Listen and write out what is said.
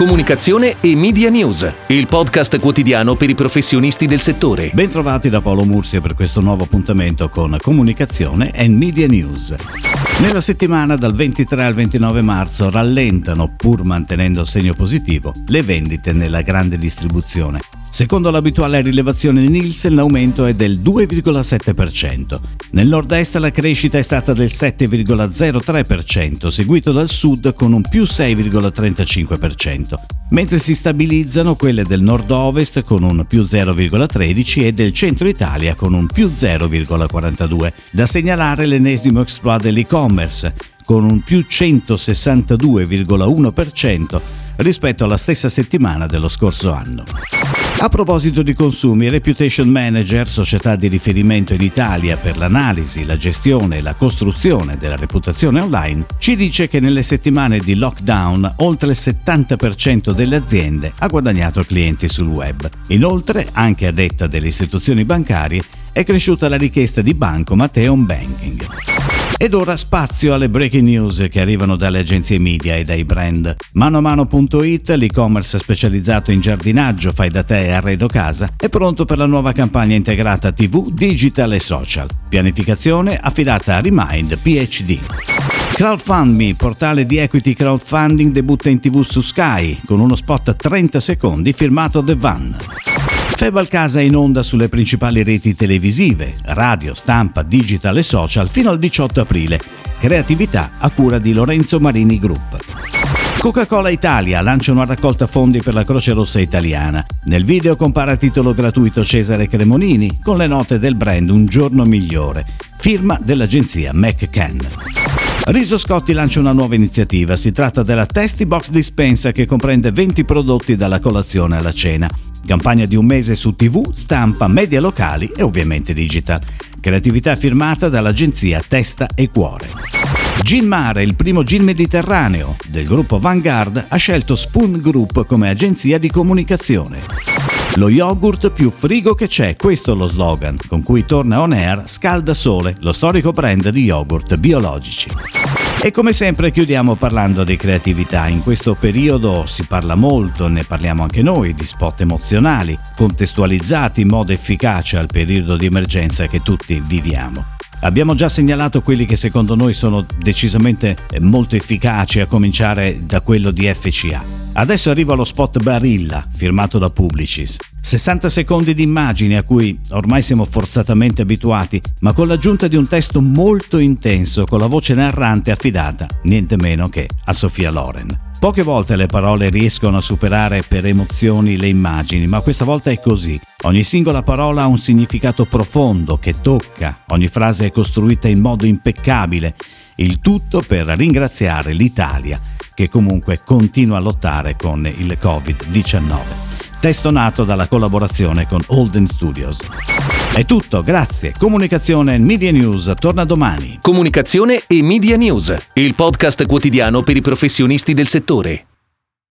Comunicazione e Media News, il podcast quotidiano per i professionisti del settore. Bentrovati da Paolo Mursia per questo nuovo appuntamento con Comunicazione e Media News. Nella settimana dal 23 al 29 marzo rallentano, pur mantenendo segno positivo, le vendite nella grande distribuzione. Secondo l'abituale rilevazione di Nielsen l'aumento è del 2,7%. Nel nord-est la crescita è stata del 7,03%, seguito dal sud con un più 6,35%, mentre si stabilizzano quelle del nord-ovest con un più 0,13% e del centro Italia con un più 0,42%. Da segnalare l'ennesimo exploit dell'e-commerce con un più 162,1% rispetto alla stessa settimana dello scorso anno. A proposito di consumi, Reputation Manager, società di riferimento in Italia per l'analisi, la gestione e la costruzione della reputazione online, ci dice che nelle settimane di lockdown oltre il 70% delle aziende ha guadagnato clienti sul web. Inoltre, anche a detta delle istituzioni bancarie, è cresciuta la richiesta di bancomat e banking. Ed ora spazio alle breaking news che arrivano dalle agenzie media e dai brand. Manomano.it, l'e-commerce specializzato in giardinaggio, fai da te e arredo casa, è pronto per la nuova campagna integrata TV, digital e social. Pianificazione affidata a Remind PhD. CrowdFundMe, portale di equity crowdfunding, debutta in tv su Sky con uno spot 30 secondi firmato The Van. Febal Casa è in onda sulle principali reti televisive, radio, stampa, digital e social fino al 18 aprile. Creatività a cura di Lorenzo Marini Group. Coca-Cola Italia lancia una raccolta fondi per la Croce Rossa italiana. Nel video compara a titolo gratuito Cesare Cremonini con le note del brand Un giorno migliore, firma dell'agenzia McCann. Riso Scotti lancia una nuova iniziativa, si tratta della Tasty Box Dispensa che comprende 20 prodotti dalla colazione alla cena. Campagna di un mese su TV, stampa, media locali e ovviamente digital. Creatività firmata dall'agenzia Testa e Cuore. Gin Mare, il primo gin mediterraneo del gruppo Vanguard, ha scelto Spoon Group come agenzia di comunicazione. Lo yogurt più frigo che c'è, questo è lo slogan con cui torna on air Scalda Sole, lo storico brand di yogurt biologici. E come sempre chiudiamo parlando di creatività. In questo periodo si parla molto, ne parliamo anche noi, di spot emozionali, contestualizzati in modo efficace al periodo di emergenza che tutti viviamo. Abbiamo già segnalato quelli che secondo noi sono decisamente molto efficaci, a cominciare da quello di FCA. Adesso arriva lo spot Barilla, firmato da Publicis. 60 secondi di immagini a cui ormai siamo forzatamente abituati, ma con l'aggiunta di un testo molto intenso con la voce narrante affidata, niente meno che a Sofia Loren. Poche volte le parole riescono a superare per emozioni le immagini, ma questa volta è così. Ogni singola parola ha un significato profondo che tocca, ogni frase è costruita in modo impeccabile, il tutto per ringraziare l'Italia che comunque continua a lottare con il Covid-19. Testo nato dalla collaborazione con Holden Studios. È tutto, grazie. Comunicazione e Media News torna domani. Comunicazione e Media News, il podcast quotidiano per i professionisti del settore.